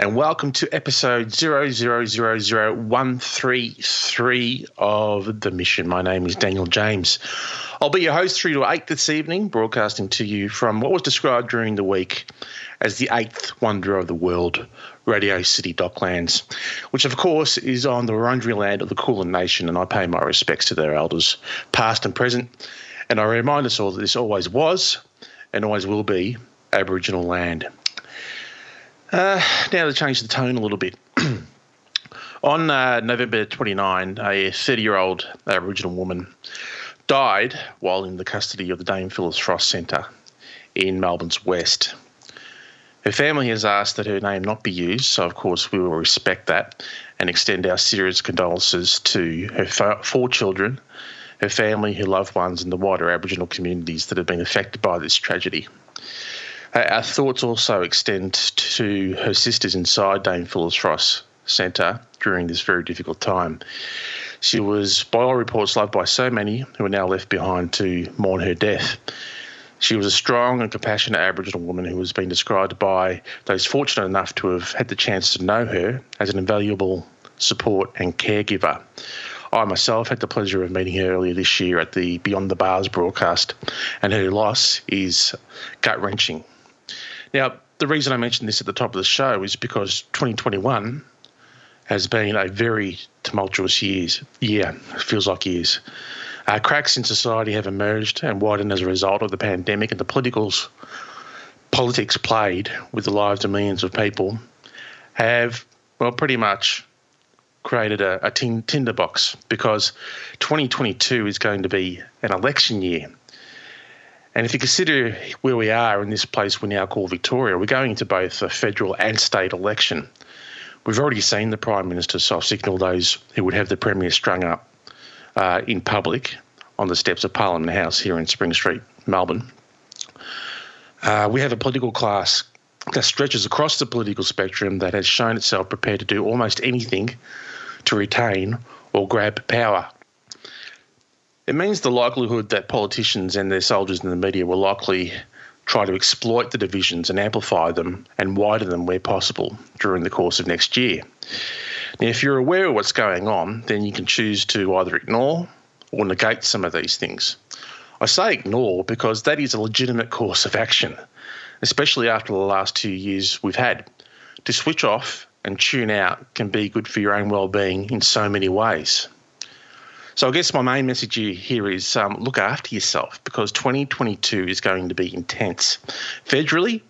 and welcome to episode 00000133 of The Mission. My name is Daniel James. I'll be your host 3 to 8 this evening, broadcasting to you from what was described during the week as the eighth wonder of the world, Radio City Docklands, which of course is on the Wurundjeri land of the Kulin Nation, and I pay my respects to their elders, past and present. And I remind us all that this always was and always will be Aboriginal land. Uh, now to change the tone a little bit. On uh, November 29, a 30 year old Aboriginal woman died while in the custody of the Dame Phyllis Frost Centre in Melbourne's West. Her family has asked that her name not be used, so of course we will respect that and extend our serious condolences to her four children, her family, her loved ones, and the wider Aboriginal communities that have been affected by this tragedy. Our thoughts also extend to her sisters inside Dame Phyllis Frost Centre during this very difficult time. She was, by all reports, loved by so many who are now left behind to mourn her death. She was a strong and compassionate Aboriginal woman who has been described by those fortunate enough to have had the chance to know her as an invaluable support and caregiver. I myself had the pleasure of meeting her earlier this year at the Beyond the Bars broadcast, and her loss is gut wrenching. Now, the reason I mentioned this at the top of the show is because 2021 has been a very tumultuous years, year. It feels like years. Uh, cracks in society have emerged and widened as a result of the pandemic and the politicals, politics played with the lives of millions of people have, well, pretty much created a, a tinderbox because 2022 is going to be an election year. And if you consider where we are in this place we now call Victoria, we're going into both a federal and state election. We've already seen the Prime Minister soft signal those who would have the Premier strung up uh, in public on the steps of Parliament House here in Spring Street, Melbourne. Uh, we have a political class that stretches across the political spectrum that has shown itself prepared to do almost anything to retain or grab power. It means the likelihood that politicians and their soldiers in the media will likely try to exploit the divisions and amplify them and widen them where possible during the course of next year. Now, if you're aware of what's going on, then you can choose to either ignore or negate some of these things. I say ignore because that is a legitimate course of action, especially after the last two years we've had. To switch off and tune out can be good for your own well-being in so many ways. So I guess my main message here is um, look after yourself because 2022 is going to be intense. Federally,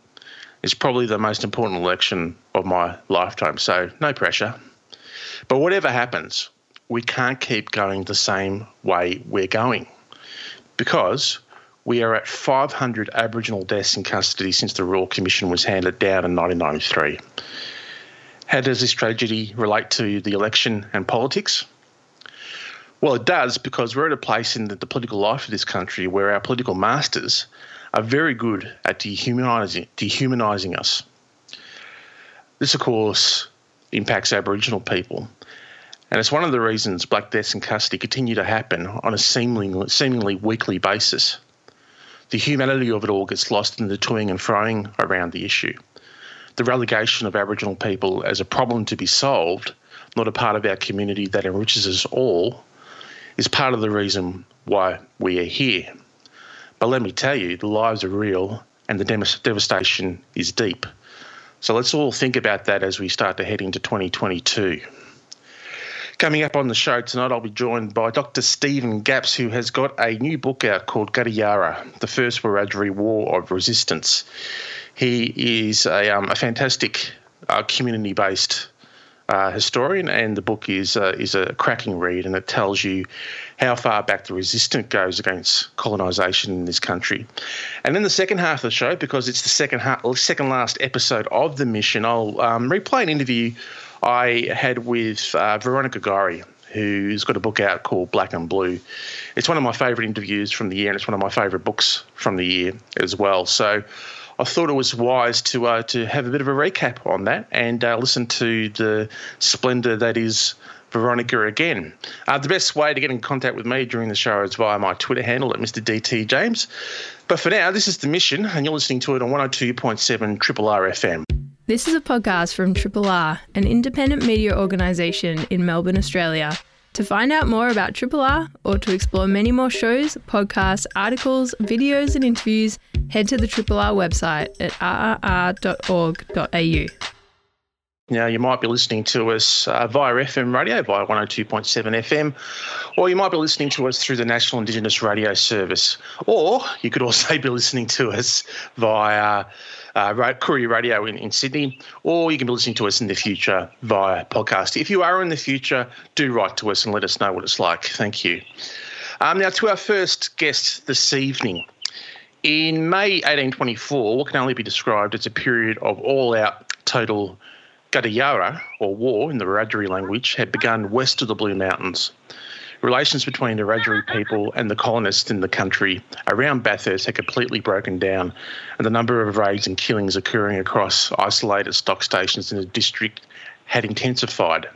it's probably the most important election of my lifetime, so no pressure. But whatever happens, we can't keep going the same way we're going because we are at 500 Aboriginal deaths in custody since the Royal Commission was handed down in 1993. How does this tragedy relate to the election and politics? Well, it does because we're at a place in the, the political life of this country where our political masters are very good at dehumanising, dehumanising us. This, of course, impacts Aboriginal people. And it's one of the reasons black deaths in custody continue to happen on a seemingly, seemingly weekly basis. The humanity of it all gets lost in the toing and froing around the issue. The relegation of Aboriginal people as a problem to be solved, not a part of our community that enriches us all, is part of the reason why we are here. But let me tell you, the lives are real and the devastation is deep. So let's all think about that as we start to head into 2022. Coming up on the show tonight, I'll be joined by Dr. Stephen Gapps, who has got a new book out called Gudyarra, The First Wiradjuri War of Resistance. He is a, um, a fantastic uh, community based uh, historian, and the book is uh, is a cracking read, and it tells you how far back the resistance goes against colonisation in this country. And in the second half of the show, because it's the second half, second last episode of the mission, I'll um, replay an interview I had with uh, Veronica Gorrie, who's got a book out called Black and Blue. It's one of my favourite interviews from the year, and it's one of my favourite books from the year as well. So I thought it was wise to uh, to have a bit of a recap on that and uh, listen to the splendour that is Veronica again. Uh, the best way to get in contact with me during the show is via my Twitter handle at Mr. DT James. But for now, this is The Mission, and you're listening to it on 102.7 Triple R FM. This is a podcast from Triple R, an independent media organisation in Melbourne, Australia. To find out more about Triple R or to explore many more shows, podcasts, articles, videos, and interviews, head to the Triple R website at rrr.org.au. Now, you might be listening to us uh, via FM radio, via 102.7 FM, or you might be listening to us through the National Indigenous Radio Service, or you could also be listening to us via uh, Koori Radio in, in Sydney, or you can be listening to us in the future via podcast. If you are in the future, do write to us and let us know what it's like. Thank you. Um, now, to our first guest this evening. In May 1824, what can only be described as a period of all out total Gudyarra, or war in the Wiradjuri language, had begun west of the Blue Mountains. Relations between the Wiradjuri people and the colonists in the country around Bathurst had completely broken down, and the number of raids and killings occurring across isolated stock stations in the district had intensified.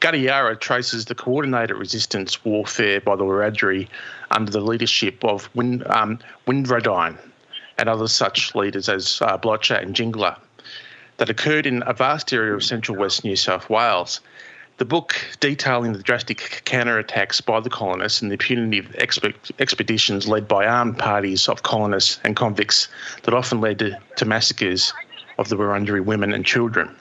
Gudyarra traces the coordinated resistance warfare by the Wiradjuri under the leadership of um, Windradyne and other such leaders as uh, Blucher and Jingler that occurred in a vast area of central west New South Wales. The book detailing the drastic counterattacks by the colonists and the punitive exp- expeditions led by armed parties of colonists and convicts that often led to, to massacres of the Wurundjeri women and children.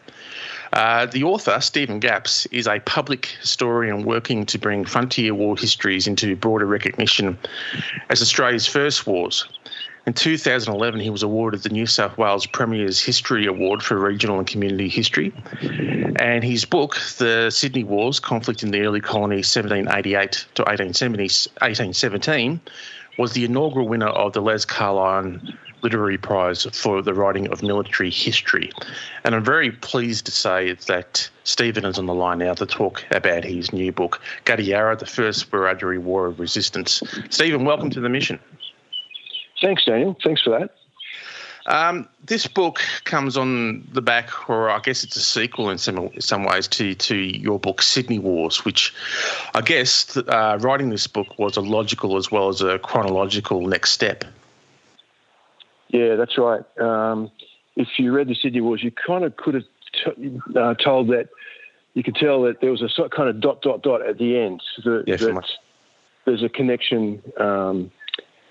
Uh, the author, Stephen Gapps, is a public historian working to bring frontier war histories into broader recognition as Australia's first wars. In 2011, he was awarded the New South Wales Premier's History Award for Regional and Community History. And his book, The Sydney Wars Conflict in the Early Colonies 1788 to 1817, was the inaugural winner of the Les Carlyon Literary Prize for the writing of military history. And I'm very pleased to say that Stephen is on the line now to talk about his new book, Gudyarra, the First Wiradjuri War of Resistance. Stephen, welcome to the mission. Thanks, Daniel. Thanks for that. Um, this book comes on the back, or I guess it's a sequel in some some ways to to your book Sydney Wars, which I guess uh, writing this book was a logical as well as a chronological next step. Yeah, that's right. Um, if you read the Sydney Wars, you kind of could have t- uh, told that you could tell that there was a sort kind of dot dot dot at the end. That, yeah, that there's a connection. Um,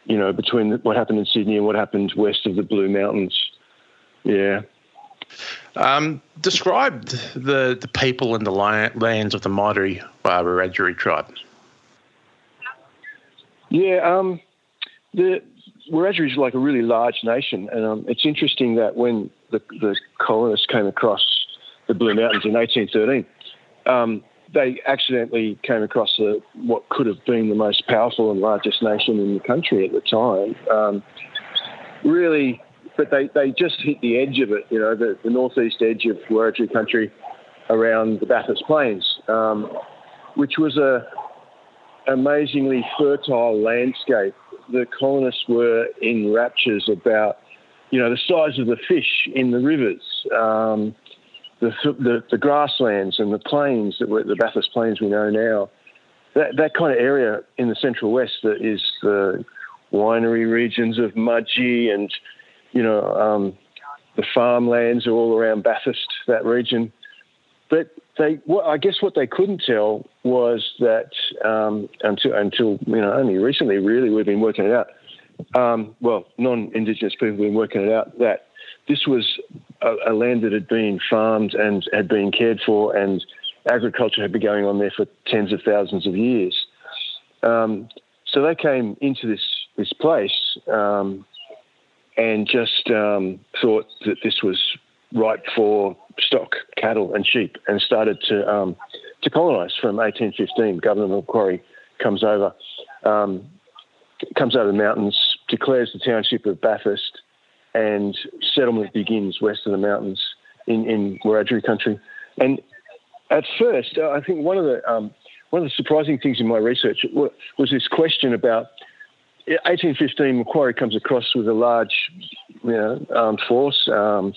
you know, between what happened in Sydney and what happened west of the Blue Mountains. Yeah. Um, describe the, the people and the lands of the mighty uh, Wiradjuri tribe. Yeah, um, the Wiradjuri is like a really large nation, and um, it's interesting that when the, the colonists came across the Blue Mountains in 1813, um, they accidentally came across a, what could have been the most powerful and largest nation in the country at the time. Um, really, but they, they just hit the edge of it, you know, the, the northeast edge of Wiradjuri country around the Bathurst Plains, um, which was a amazingly fertile landscape. The colonists were in raptures about, you know, the size of the fish in the rivers. Um, the, the, the grasslands and the plains that were the Bathurst Plains we know now, that, that kind of area in the central west that is the winery regions of Mudgee and, you know, um, the farmlands are all around Bathurst, that region. But they, what, I guess what they couldn't tell was that um, until, until, you know, only recently, really, we've been working it out. Um, well, non-Indigenous people have been working it out that this was a, a, land that had been farmed and had been cared for, and agriculture had been going on there for tens of thousands of years. Um, so they came into this this place um, and just um, thought that this was ripe for stock, cattle, and sheep, and started to um, to colonise from 1815. Governor Macquarie comes over, um, comes over the mountains, declares the township of Bathurst and settlement begins west of the mountains in, in Wiradjuri country. And at first, uh, I think one of the um, one of the surprising things in my research was this question about 1815. Macquarie comes across with a large, you know, armed force, um,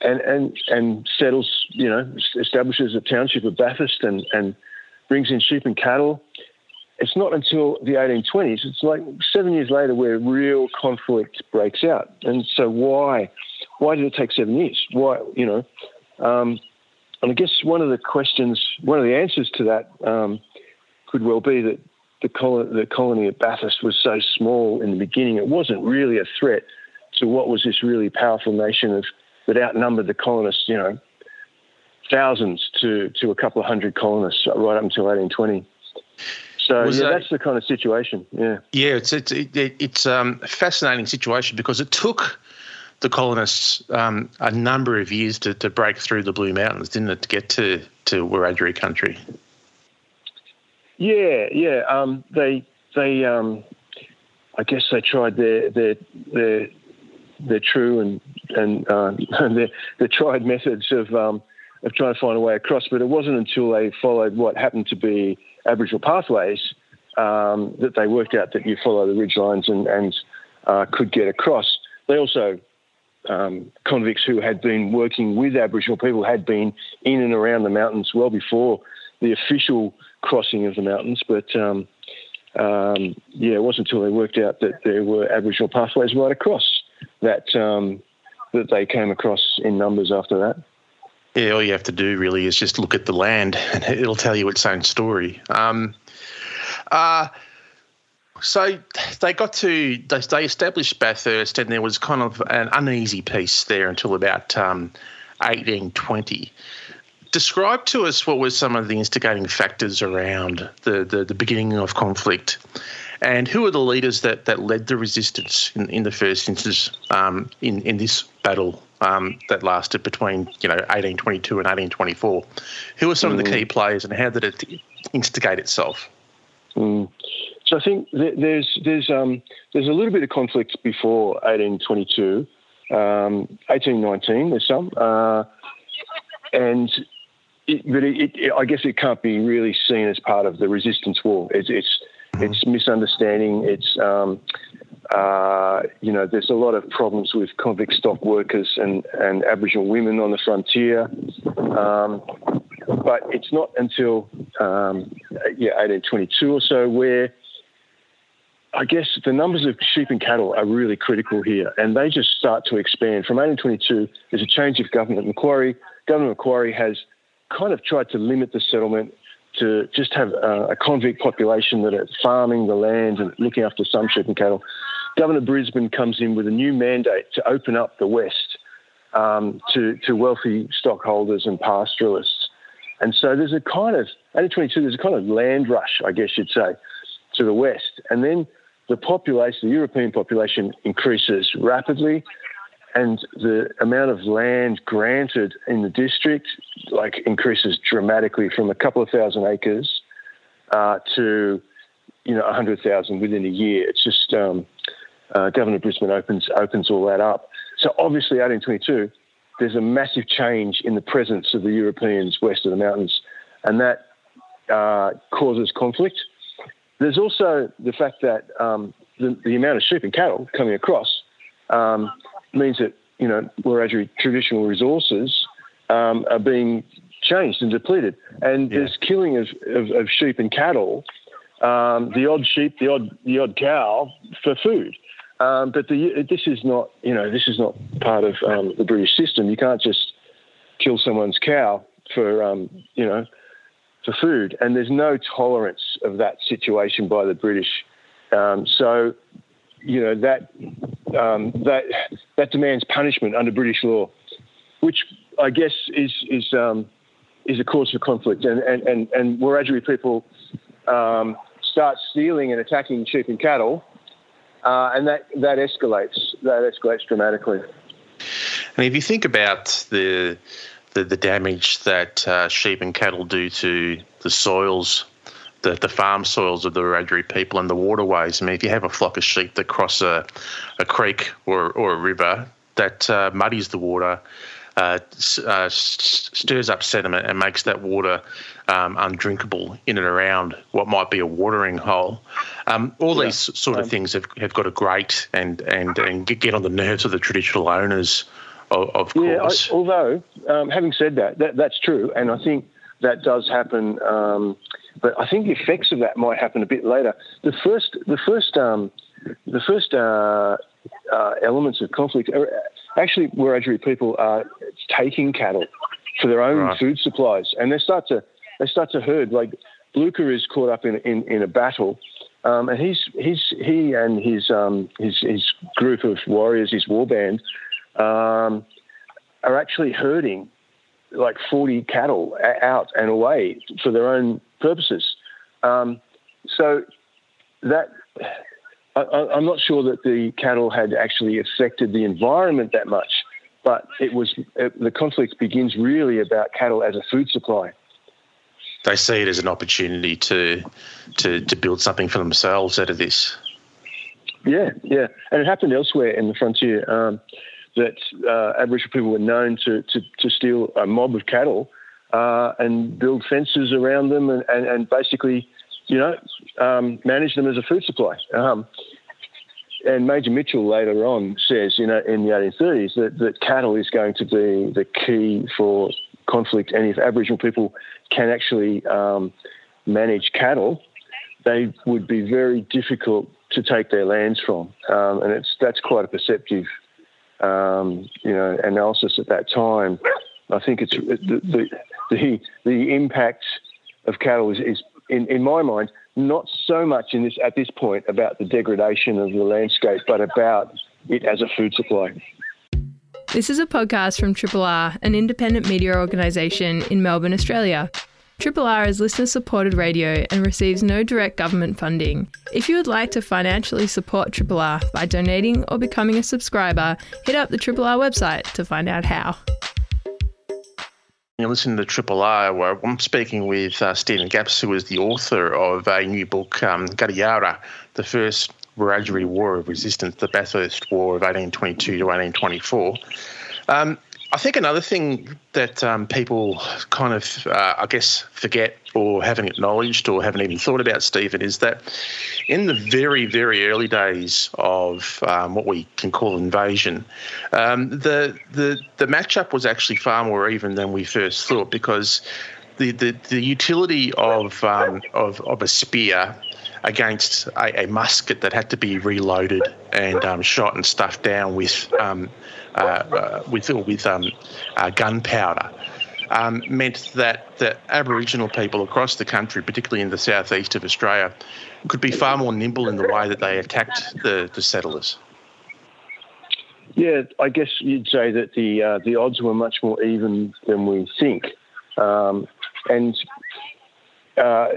and and and settles, you know, establishes a township of Bathurst and and brings in sheep and cattle. It's not until the 1820s, it's like seven years later, where real conflict breaks out. And so, why? Why did it take seven years? Why, you know? Um, and I guess one of the questions, one of the answers to that um, could well be that the, col- the colony at Bathurst was so small in the beginning, it wasn't really a threat to what was this really powerful nation of that outnumbered the colonists, you know, thousands to, to a couple of hundred colonists right up until 1820. So yeah, that, that's the kind of situation. Yeah. Yeah, it's it's it, it's um, a fascinating situation because it took the colonists um, a number of years to, to break through the Blue Mountains, didn't it, to get to to Wiradjuri country? Yeah, yeah. Um, they they um, I guess they tried their their their their true and and uh, their, their tried methods of um, of trying to find a way across, but it wasn't until they followed what happened to be Aboriginal pathways um, that they worked out that you follow the ridge lines and, and uh, could get across. They also, um, convicts who had been working with Aboriginal people had been in and around the mountains well before the official crossing of the mountains, but um, um yeah, it wasn't until they worked out that there were Aboriginal pathways right across that um, that they came across in numbers after that. Yeah, all you have to do really is just look at the land, and it'll tell you its own story. Um, uh, so they got to they, they, established Bathurst, and there was kind of an uneasy peace there until about um, 1820. Describe to us what were some of the instigating factors around the, the, the beginning of conflict, and who are the leaders that, that led the resistance in, in the first instance um, in in this battle um, that lasted between you know 1822 and 1824. Who were some mm. of the key mm. players, and how did it instigate itself? Mm. So I think there's there's um, there's a little bit of conflict before 1822, um, 1819. There's some, uh, and it, but it, it, I guess it can't be really seen as part of the resistance war. It's it's, mm-hmm. it's misunderstanding. It's um, uh, you know, there's a lot of problems with convict stock workers and, and Aboriginal women on the frontier. Um, but it's not until um, yeah 1822 or so where I guess the numbers of sheep and cattle are really critical here, and they just start to expand. From 1822, there's a change of government. Macquarie, Governor Macquarie has kind of tried to limit the settlement to just have a, a convict population that are farming the land and looking after some sheep and cattle. Governor Brisbane comes in with a new mandate to open up the West um, to, to wealthy stockholders and pastoralists. And so there's a kind of, 1822, there's a kind of land rush, I guess you'd say, to the West. And then the population, the European population increases rapidly and the amount of land granted in the district like increases dramatically from a couple of thousand acres uh, to you know 100,000 within a year. It's just um, uh, Governor Brisbane opens opens all that up. So obviously, 1822, there's a massive change in the presence of the Europeans west of the mountains, and that uh, causes conflict. There's also the fact that um, the, the, amount of sheep and cattle coming across um, means that you know Wiradjuri traditional resources um, are being changed and depleted, and yeah. there's killing of, of, of, sheep and cattle, um, the odd sheep, the odd the odd cow for food. Um, but the, this is not, you know, this is not part of um, the British system. You can't just kill someone's cow for, um, you know, for food, and there's no tolerance of that situation by the British. Um, so, you know, that um, that that demands punishment under British law, which I guess is is um, is a cause for conflict, and and and, and Wiradjuri people start stealing and attacking sheep and cattle uh, and that that escalates. That escalates dramatically. And if you think about the the, the damage that uh, sheep and cattle do to the soils, the, the farm soils of the Wiradjuri people and the waterways. I mean, if you have a flock of sheep that cross a, a creek or, or a river, that uh, muddies the water. Uh, uh, stirs up sediment and makes that water um, undrinkable in and around what might be a watering hole. Um, all yeah. these sort of um, things have, have got to grate and, and, and get on the nerves of the traditional owners, of, of course. Yeah, I, although, um, having said that, that, that's true. And I think that does happen. Um, but I think the effects of that might happen a bit later. The first, the first, um, the first uh, uh, elements of conflict are actually Wiradjuri people are taking cattle for their own right. food supplies, and they start to they start to herd. Like Blucher is caught up in in, in a battle, um, and he's he's he and his um, his his group of warriors, his war band, um, are actually herding like 40 cattle out and away for their own purposes. Um, so that I, am not sure that the cattle had actually affected the environment that much, but it was it, the conflict begins really about cattle as a food supply. They see it as an opportunity to to to build something for themselves out of this. Yeah, yeah, and it happened elsewhere in the frontier. Um, that uh, Aboriginal people were known to, to, to steal a mob of cattle uh, and build fences around them and, and, and basically, you know, um, manage them as a food supply. Um, and Major Mitchell later on says, you know, in the 1830s that, that cattle is going to be the key for conflict. And if Aboriginal people can actually um, manage cattle, they would be very difficult to take their lands from. Um, and it's that's quite a perceptive um, you know, analysis at that time. I think it's the the the, the impact of cattle is, is in, in my mind not so much in this at this point about the degradation of the landscape, but about it as a food supply. This is a podcast from Triple R, an independent media organisation in Melbourne, Australia. Triple R is listener supported radio and receives no direct government funding. If you would like to financially support Triple R by donating or becoming a subscriber, hit up the Triple R website to find out how. You're listening to Triple R, where I'm speaking with uh, Stephen Gapps, who is the author of a new book, um, Gudyarra, the first Wiradjuri War of Resistance, the Bathurst War of 1822 to 1824. Um, I think another thing that um, people kind of, uh, I guess, forget or haven't acknowledged or haven't even thought about, Stephen, is that in the very, very early days of um, what we can call invasion, um, the, the the matchup was actually far more even than we first thought because the the, the utility of, um, of of a spear against a, a, musket that had to be reloaded and um, shot and stuffed down with um, with with um, uh, gunpowder. Um, meant that the Aboriginal people across the country, particularly in the southeast of Australia, could be far more nimble in the way that they attacked the, the settlers. Yeah, I guess you'd say that the uh, the odds were much more even than we think, um, and uh,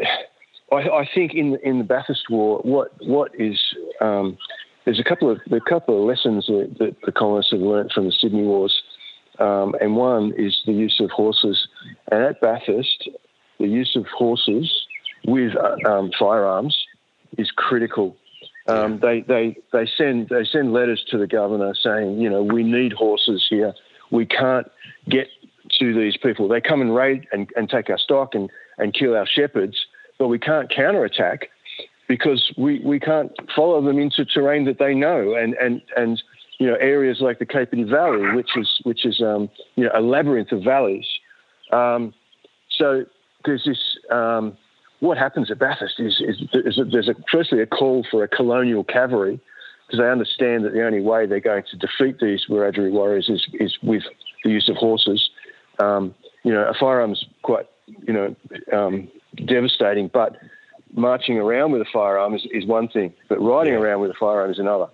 I, I, think in in the Bathurst War, what what is um, there's a couple of a couple of lessons that, that the colonists have learnt from the Sydney Wars, um, and one is the use of horses. And at Bathurst, the use of horses with uh, um, firearms is critical. Um, they, they, they, send, they send letters to the governor saying, you know, we need horses here. We can't get to these people. They come and raid and, and take our stock and, and kill our shepherds, but we can't counterattack because we, we can't follow them into terrain that they know and, and, and you know areas like the Capertee Valley, which is which is um, you know a labyrinth of valleys. Um, so there's this. Um, what happens at Bathurst is, is, is there's a, firstly a call for a colonial cavalry because they understand that the only way they're going to defeat these Wiradjuri warriors is, is with the use of horses. Um, you know, a firearm's quite you know um, devastating, but marching around with a firearm is, is one thing, but riding yeah. around with a firearm is another.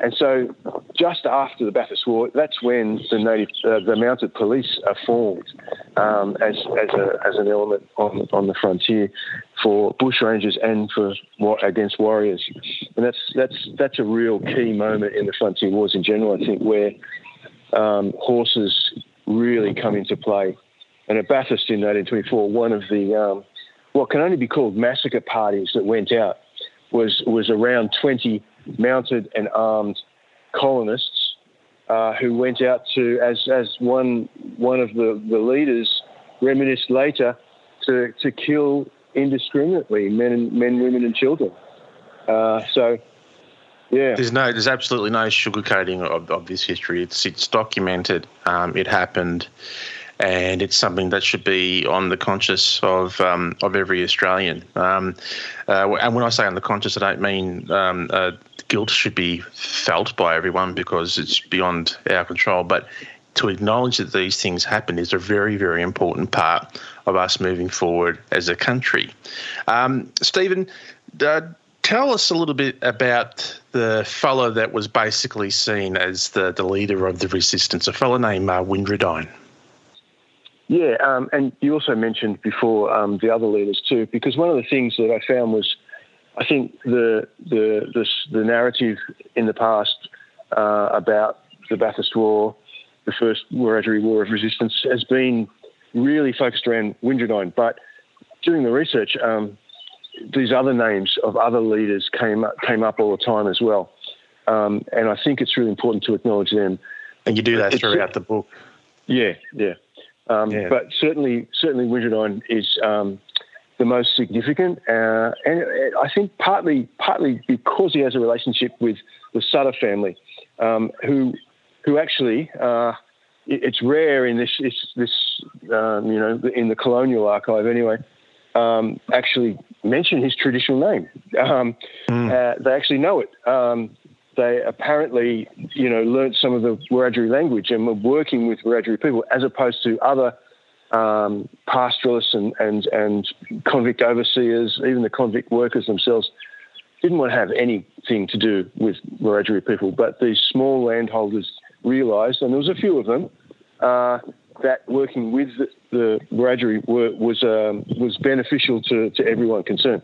And so, just after the Bathurst War, that's when the native, uh, the mounted police are formed um, as as, a, as an element on on the frontier for bushrangers and for against warriors. And that's that's that's a real key moment in the frontier wars in general. I think where um, horses really come into play. And at Bathurst in 1824, one of the um, what can only be called massacre parties that went out was was around 20 mounted and armed colonists uh, who went out to, as as one one of the, the leaders reminisced later, to to kill indiscriminately men, men, women, and children. Uh, so, yeah, there's no, there's absolutely no sugarcoating of, of this history. It's it's documented. Um, it happened, and it's something that should be on the conscious of um, of every Australian. Um, uh, and when I say on the conscious, I don't mean um, uh, guilt should be felt by everyone because it's beyond our control, but to acknowledge that these things happen is a very, very important part of us moving forward as a country. Um, Stephen, uh, tell us a little bit about the fellow that was basically seen as the, the leader of the resistance, a fellow named uh, Windradyne. Yeah, um, and you also mentioned before um, the other leaders too, because one of the things that I found was, I think the the the, the narrative in the past uh, about the Bathurst War, the first Wiradjuri War of Resistance, has been really focused around Windradyne. But doing the research, um, these other names of other leaders came up, came up all the time as well, um, and I think it's really important to acknowledge them. And you do that throughout the book. Yeah, yeah. Um, yeah. But certainly, certainly, Windradyne is um, the most significant, uh, and I think partly, partly because he has a relationship with the Suttor family, um, who, who actually, uh, it's rare in this, this, this um, you know, in the colonial archive anyway. Um, actually mention his traditional name. Mm. Uh, they actually know it they apparently, you know, learnt some of the Wiradjuri language and were working with Wiradjuri people as opposed to other um, pastoralists and, and, and convict overseers, even the convict workers themselves, didn't want to have anything to do with Wiradjuri people. But these small landholders realised, and there was a few of them, uh, that working with the, the Wiradjuri was, um, was beneficial to, to everyone concerned.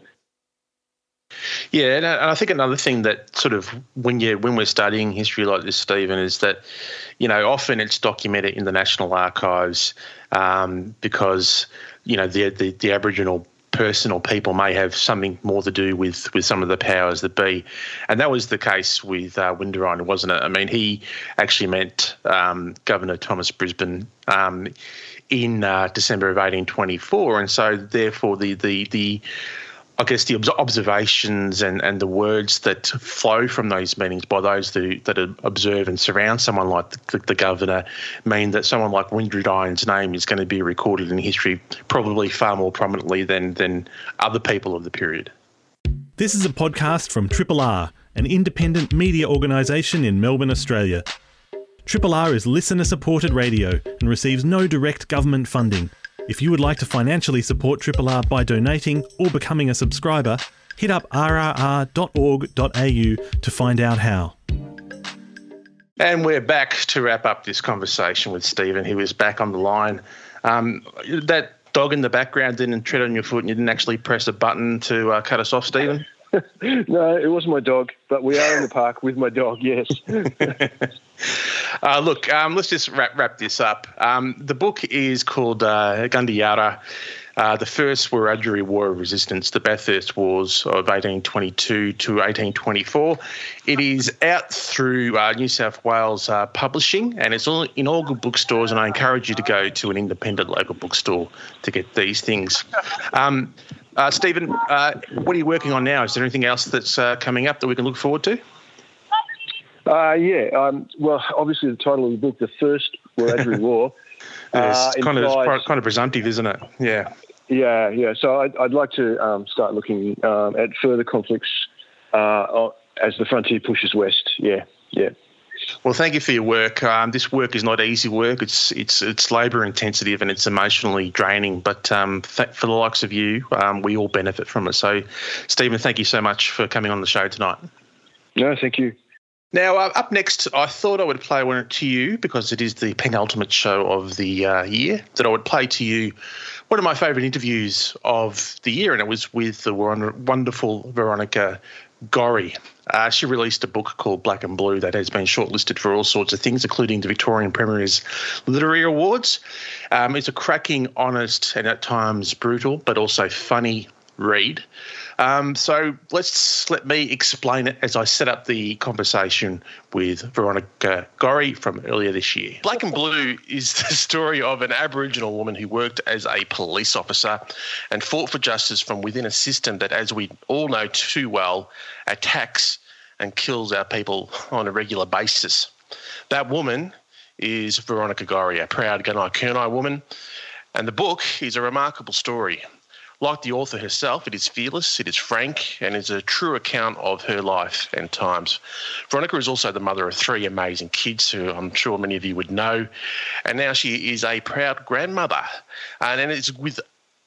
Yeah, and I think another thing that sort of when you when we're studying history like this, Stephen, is that you know often it's documented in the National Archives um, because you know the, the the Aboriginal person or people may have something more to do with with some of the powers that be, and that was the case with uh, Windradyne, wasn't it? I mean, he actually met um, Governor Thomas Brisbane. Um, in uh, December of 1824, and so therefore the the the I guess the observations and, and the words that flow from those meetings by those that, that observe and surround someone like the, the governor mean that someone like Windradyne's name is going to be recorded in history probably far more prominently than, than other people of the period. This is a podcast from Triple R, an independent media organisation in Melbourne, Australia. Triple R is listener supported radio and receives no direct government funding. If you would like to financially support Triple R by donating or becoming a subscriber, hit up rrr.org.au to find out how. And we're back to wrap up this conversation with Stephen. He was back on the line. Um, that dog in the background didn't tread on your foot and you didn't actually press a button to uh, cut us off, Stephen? no, it wasn't my dog, but we are in the park with my dog, yes. Uh, look, um, let's just wrap, wrap this up. Um, the book is called uh, Gudyarra, uh, the first Wiradjuri War of Resistance, the Bathurst Wars of 1822 to 1824. It is out through uh, New South Wales uh, Publishing and it's all in all good bookstores. And I encourage you to go to an independent local bookstore to get these things. Um, uh, Stephen, uh, what are you working on now? Is there anything else that's coming up that we can look forward to? Uh, yeah. Um, well, obviously the title of the book, "The First Wiradjuri War," uh, kind implies, of kind of presumptive, isn't it? Yeah. Yeah, yeah. So I'd, I'd like to um, start looking um, at further conflicts uh, as the frontier pushes west. Yeah, yeah. Well, thank you for your work. Um, this work is not easy work. It's it's it's labour intensive and it's emotionally draining. But um, th- for the likes of you, um, we all benefit from it. So, Stephen, thank you so much for coming on the show tonight. No, thank you. Now, uh, up next, I thought I would play one to you because it is the penultimate show of the uh, year. That I would play to you one of my favourite interviews of the year, and it was with the wonderful Veronica Gorrie. Uh, she released a book called Black and Blue that has been shortlisted for all sorts of things, including the Victorian Premier's Literary Awards. Um, it's a cracking, honest, and at times brutal, but also funny read. Um, so let's let me explain it as I set up the conversation with Veronica Gorrie from earlier this year. Black and Blue is the story of an Aboriginal woman who worked as a police officer and fought for justice from within a system that, as we all know too well, attacks and kills our people on a regular basis. That woman is Veronica Gorrie, a proud Gunai Kurnai woman. And the book is a remarkable story. Like the author herself, it is fearless, it is frank, and is a true account of her life and times. Veronica is also the mother of three amazing kids who I'm sure many of you would know. And now she is a proud grandmother. And it's with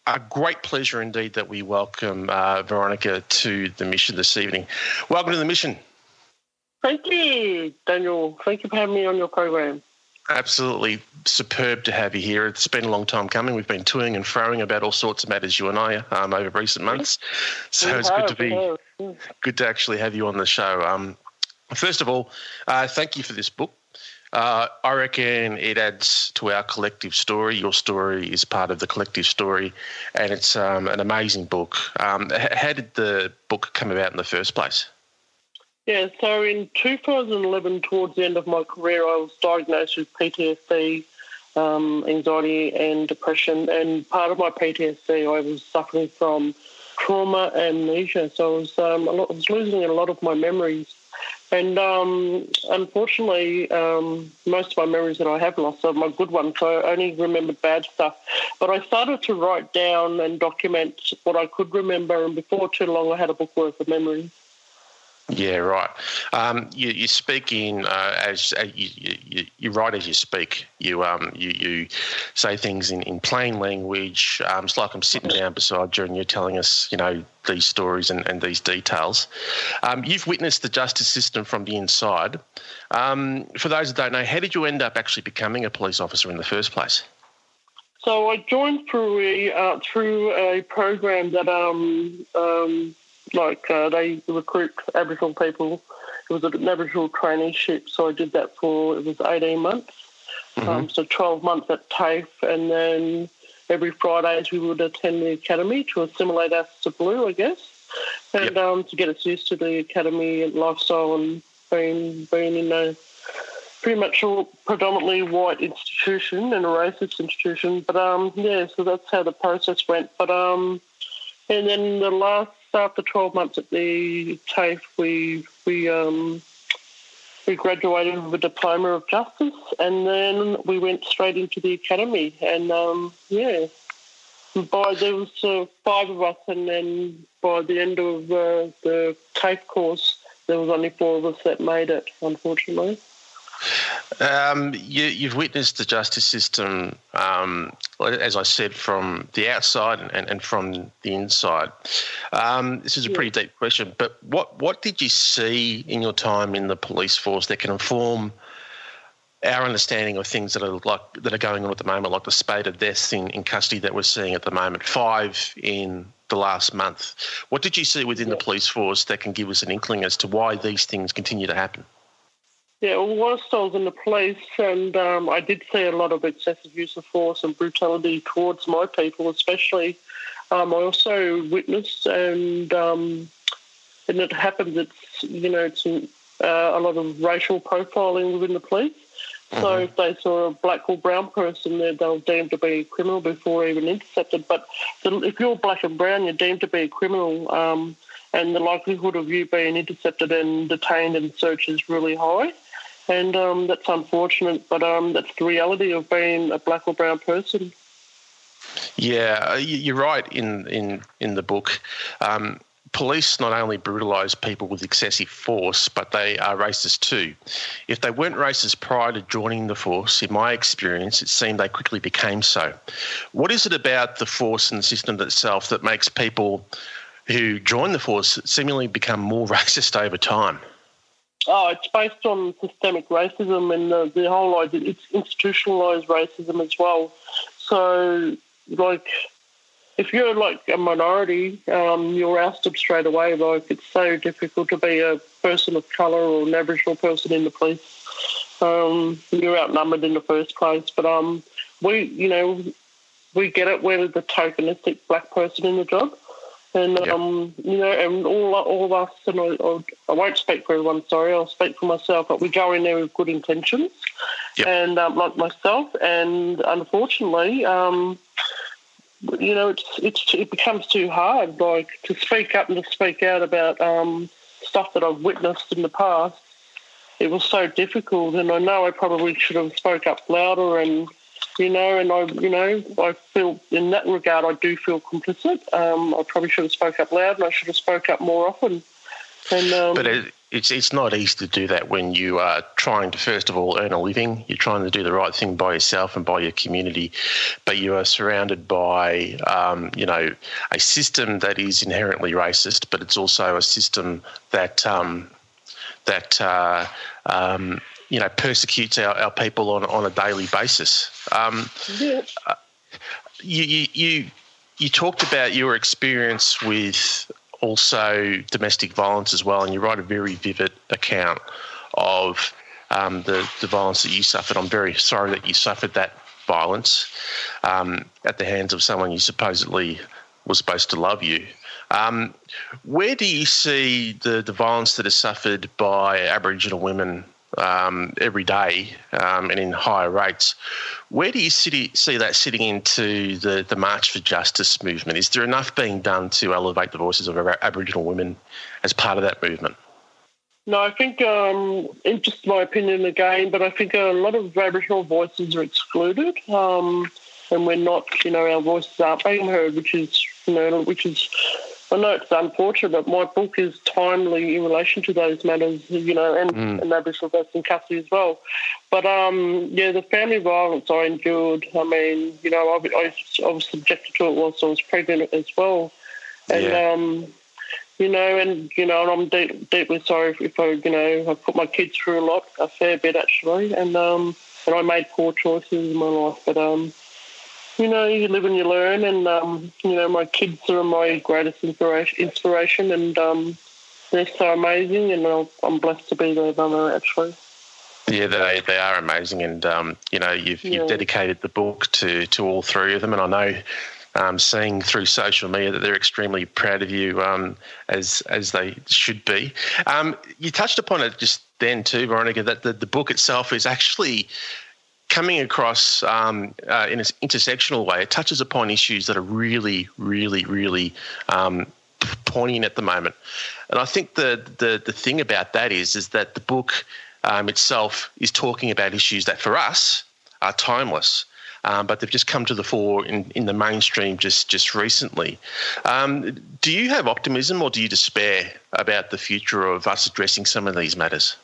a great pleasure indeed that we welcome uh, Veronica to the mission this evening. Welcome to the mission. Thank you, Daniel. Thank you for having me on your program absolutely superb to have you here. It's been a long time coming. We've been toing and froing about all sorts of matters, you and I, um, over recent months. So it's good to be good to actually have you on the show. Um, first of all, uh, thank you for this book. Uh, I reckon it adds to our collective story. Your story is part of the collective story, and it's um, an amazing book. Um, how did the book come about in the first place? Yeah, so in 2011, towards the end of my career, I was diagnosed with PTSD, um, anxiety, and depression. And part of my PTSD, I was suffering from trauma amnesia. So I was, um, lot, I was losing a lot of my memories. And um, unfortunately, um, most of my memories that I have lost are my good ones. So I only remembered bad stuff. But I started to write down and document what I could remember. And before too long, I had a book worth of memories. Yeah, right. Um, you, you speak in uh, as uh, you, you, you, write as you speak. You um you, you say things in, in plain language. Um, it's like I'm sitting down beside you and you're telling us, you know, these stories and, and these details. Um, you've witnessed the justice system from the inside. Um, for those that don't know, how did you end up actually becoming a police officer in the first place? So I joined through a uh, through a program that um um like uh, they recruit Aboriginal people. It was an Aboriginal traineeship, so I did that for it was eighteen months. Mm-hmm. Um, so twelve months at TAFE, and then every Fridays we would attend the academy to assimilate us to Blue, I guess, and yep. um, to get us used to the academy and lifestyle and being being in a pretty much a predominantly white institution and a racist institution. But um, yeah, so that's how the process went. But um, and then the last after 12 months at the TAFE, we we um, we graduated with a diploma of justice, and then we went straight into the academy. And um, yeah, by there was uh, five of us, and then by the end of uh, the TAFE course, there was only four of us that made it, unfortunately. Um, you, have witnessed the justice system, um, as I said, from the outside and, and from the inside. Um, this is a pretty deep question, but what, what did you see in your time in the police force that can inform our understanding of things that are like that are going on at the moment, like the spate of deaths in, in custody that we're seeing at the moment, five in the last month. What did you see within the police force that can give us an inkling as to why these things continue to happen? Yeah, well, whilst I was in the police, and um, I did see a lot of excessive use of force and brutality towards my people, especially. Um, I also witnessed, and um, and it happens. It's you know, it's uh, a lot of racial profiling within the police. Mm-hmm. So if they saw a black or brown person, they were deemed to be a criminal before even intercepted. But if you're black and brown, you're deemed to be a criminal, um, and the likelihood of you being intercepted and detained and searched is really high and um, that's unfortunate, but um, that's the reality of being a black or brown person. Yeah, uh, you're right in in in the book. Um, police not only brutalise people with excessive force, but they are racist too. If they weren't racist prior to joining the force, in my experience, it seemed they quickly became so. What is it about the force and the system itself that makes people who join the force seemingly become more racist over time? Oh, it's based on systemic racism and the, the whole idea. It's institutionalized racism as well. So, like, if you're like a minority, um, you're ousted straight away. Like, it's so difficult to be a person of colour or an Aboriginal person in the police. Um, you're outnumbered in the first place. But um, we, you know, we get it. We're the tokenistic black person in the job. And Yeah. um, you know, and all all of us, and I, I, won't speak for everyone. Sorry, I'll speak for myself. But we go in there with good intentions, and um, like myself, and unfortunately, um, you know, it's it's it becomes too hard, like to speak up and to speak out about um, stuff that I've witnessed in the past. It was so difficult, and I know I probably should have spoke up louder, and you know, and I, you know, I feel in that regard, I do feel complicit. Um, I probably should have spoke up loud, and I should have spoke up more often. And um, But it, it's it's not easy to do that when you are trying to first of all earn a living. You're trying to do the right thing by yourself and by your community, but you are surrounded by um, you know a system that is inherently racist, but it's also a system that um, that uh, um, you know persecutes our, our people on on a daily basis. Um, yeah, you, you you you talked about your experience with also domestic violence as well, and you write a very vivid account of um, the the violence that you suffered. I'm very sorry that you suffered that violence um, at the hands of someone you supposedly was supposed to love you. Um, where do you see the, the violence that is suffered by Aboriginal women um, every day um, and in higher rates? Where do you see, see that sitting into the, the March for Justice movement? Is there enough being done to elevate the voices of Ab- Aboriginal women as part of that movement? No, I think, um, in just my opinion again, but I think a lot of Aboriginal voices are excluded, um, and we're not, you know, our voices aren't being heard, which is, you know, which is, I know it's unfortunate, but my book is timely in relation to those matters, you know, and, and Aboriginal deaths in custody as well. But um, yeah, the family violence I endured. I mean, you know, I, I, I was subjected to it whilst I was pregnant as well, and Yeah. um, you know, and you know, and I'm deep, deeply sorry if, if I, you know, I put my kids through a lot, a fair bit actually, and um, and I made poor choices in my life, but um, you know, you live and you learn, and um, you know, my kids are my greatest inspiration, inspiration, and um, they're so amazing, and I'll- I'm blessed to be their mother actually. Yeah, they, they are amazing, and um, you know you've, Yeah. you've dedicated the book to to all three of them, and I know. Um, seeing through social media that they're extremely proud of you, um, as as they should be. Um, you touched upon it just then too, Veronica, that the, the book itself is actually coming across um, uh, in an intersectional way. It touches upon issues that are really, really, really um, poignant at the moment. And I think the, the the thing about that is is that the book um, itself is talking about issues that for us are timeless. Um, but they've just come to the fore in, in the mainstream just just recently. Um, do you have optimism or do you despair about the future of us addressing some of these matters?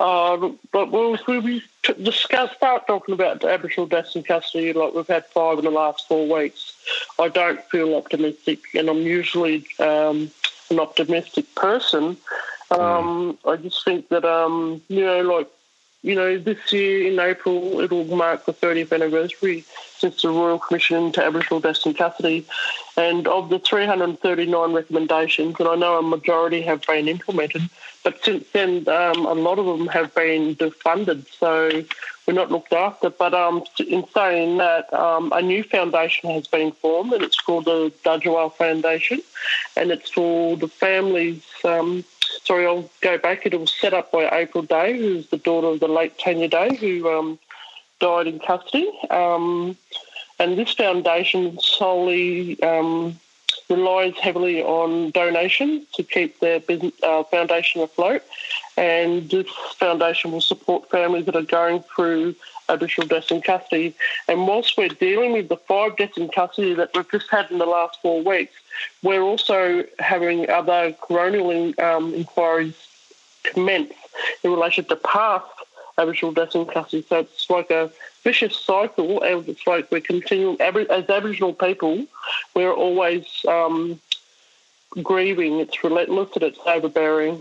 Uh, but we'll, we'll be t- discuss, start talking about the Aboriginal deaths in custody like we've had five in the last four weeks. I don't feel optimistic, and I'm usually um, an optimistic person. Um, I just think that, um, you know, like, you know, this year in April, it'll mark the 30th anniversary since the Royal Commission into Aboriginal deaths in custody. And of the 339 recommendations, and I know a majority have been implemented, but since then, um, a lot of them have been defunded, so we're not looked after. But um, in saying that, um, a new foundation has been formed, and it's called the Dhadjowa Foundation, and it's for the families. Sorry, I'll go back. It was set up by Apryl Day, who's the daughter of the late Tanya Day, who um, died in custody. Um, and this foundation solely um, relies heavily on donations to keep their business, uh, foundation afloat. And this foundation will support families that are going through Aboriginal deaths in custody. And whilst we're dealing with the five deaths in custody that we've just had in the last four weeks, we're also having other coronial um, inquiries commence in relation to past Aboriginal deaths in custody. So it's like a vicious cycle, and it's like we're continuing as Aboriginal people. We're always um, grieving. It's relentless and it's overbearing.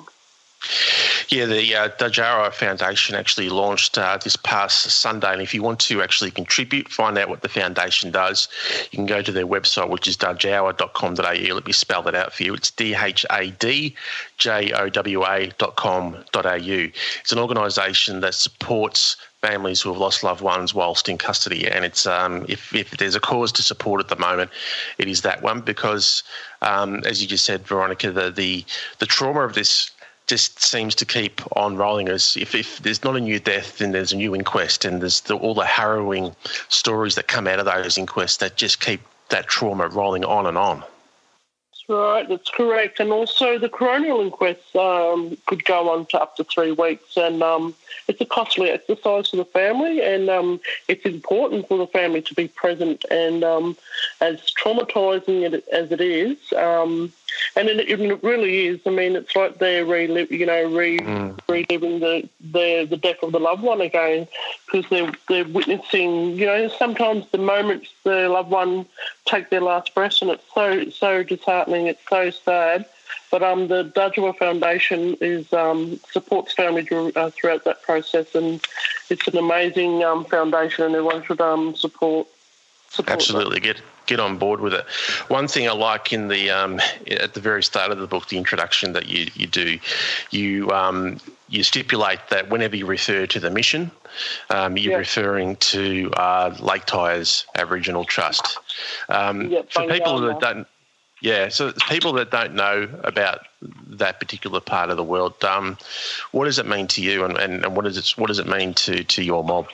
Yeah, the uh, Dhadjowa Foundation actually launched uh, this past Sunday. And if you want to actually contribute, find out what the foundation does, you can go to their website, which is dhadjowa.com.au. Let me spell that out for you. It's D H A D J O W A.com.au. It's an organisation that supports families who have lost loved ones whilst in custody. And it's um, if, if there's a cause to support at the moment, it is that one because, um, as you just said, Veronica, the, the the trauma of this just seems to keep on rolling. As if, if there's not a new death, then there's a new inquest, and there's the, all the harrowing stories that come out of those inquests that just keep that trauma rolling on and on. That's right, that's correct. And also the coronial inquests um, could go on to up to three weeks, and um, it's a costly exercise for the family, and um, it's important for the family to be present. And um, as traumatising as it is, um, and it, it, really is. I mean, it's like they're relive, you know, re, mm. reliving the, the the death of the loved one again, because they're they're witnessing, you know, sometimes the moments the loved one take their last breath, and it's so so disheartening. It's so sad. But um, the Dhadjowa Foundation is um, supports families uh, throughout that process, and it's an amazing um, foundation, and everyone should um, support. Support Absolutely, get get on board with it. One thing I like in the um, at the very start of the book, the introduction that you you do, you um, you stipulate that whenever you refer to the mission, um, you're referring to uh, Lake Tyers Aboriginal Trust. Um, for people that don't yeah, so people that don't know about that particular part of the world, um, what does it mean to you, and, and, and, what does it what does it mean to to your mob?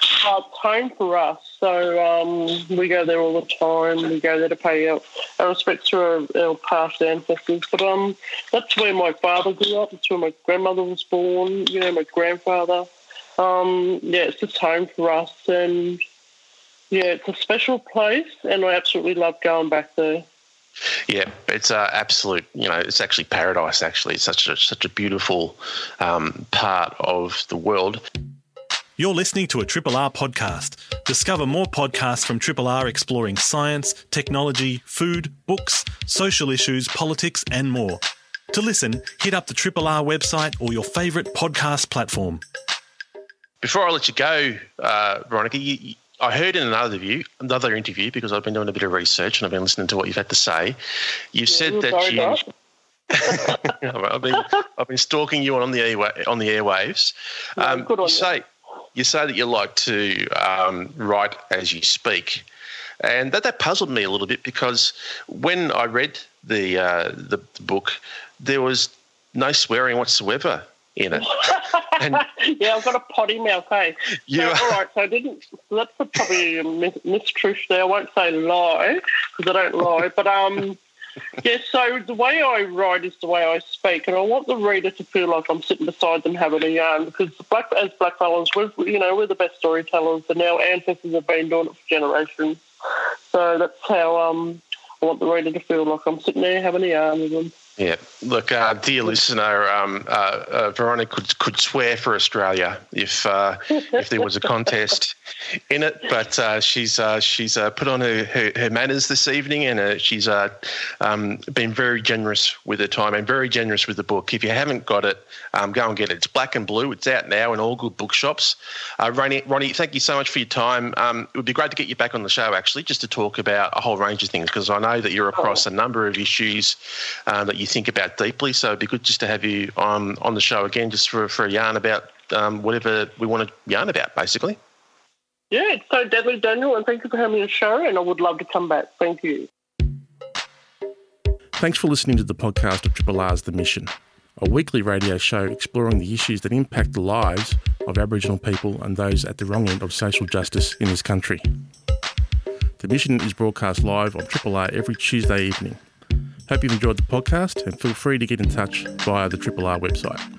It's home for us, so um, we go there all the time. We go there to pay our, our respects to our, our, past ancestors. But um, that's where my father grew up. That's where my grandmother was born. You know, my grandfather. Um, yeah, it's just home for us, and yeah, it's a special place, and I absolutely love going back there. Yeah, it's uh, absolute. You know, it's actually paradise. Actually, it's such a such a beautiful um, part of the world. You're listening to a Triple R podcast. Discover more podcasts from Triple R exploring science, technology, food, books, social issues, politics, and more. To listen, hit up the Triple R website or your favourite podcast platform. Before I let you go, uh, Veronica, you, I heard in another interview, another interview, because I've been doing a bit of research and I've been listening to what you've had to say. You said that you. I've been I've been stalking you on the airwa- on the airwaves. Um, yeah, you say you say that you like to um, write as you speak, and that that puzzled me a little bit because when I read the uh, the, the book, there was no swearing whatsoever in it. And yeah, I've got a potty mouth, hey. Yeah. So, all right, so I didn't. That's probably a mistruth there. I won't say lie because I don't lie, but um. Yeah, so the way I write is the way I speak, and I want the reader to feel like I'm sitting beside them having a yarn. Because black, as blackfellas, we're you know we're the best storytellers, and our ancestors have been doing it for generations. So that's how um I want the reader to feel like I'm sitting there having a yarn with them. Yeah, look, uh, dear listener, um, uh, uh, Veronica could, could swear for Australia if uh, if there was a contest in it, but uh, she's uh, she's put on her, her, her, manners this evening, and she's um, been very generous with her time and very generous with the book. If you haven't got it, um, go and get it. It's black and blue. It's out now in all good bookshops. Ronnie, Ronnie, thank you so much for your time. Um, it would be great to get you back on the show, actually, just to talk about a whole range of things because I know that you're across a number of issues that you think about deeply. So it'd be good just to have you on on the show again, just for for a yarn about um, whatever we want to yarn about, basically. Yeah, it's so deadly, Daniel, and thank you for having me on the show. And I would love to come back. Thank you. Thanks for listening to the podcast of Triple R's The Mission, a weekly radio show exploring the issues that impact the lives of Aboriginal people and those at the wrong end of social justice in this country. The Mission is broadcast live on Triple R every Tuesday evening. Hope you've enjoyed the podcast and feel free to get in touch via the Triple R website.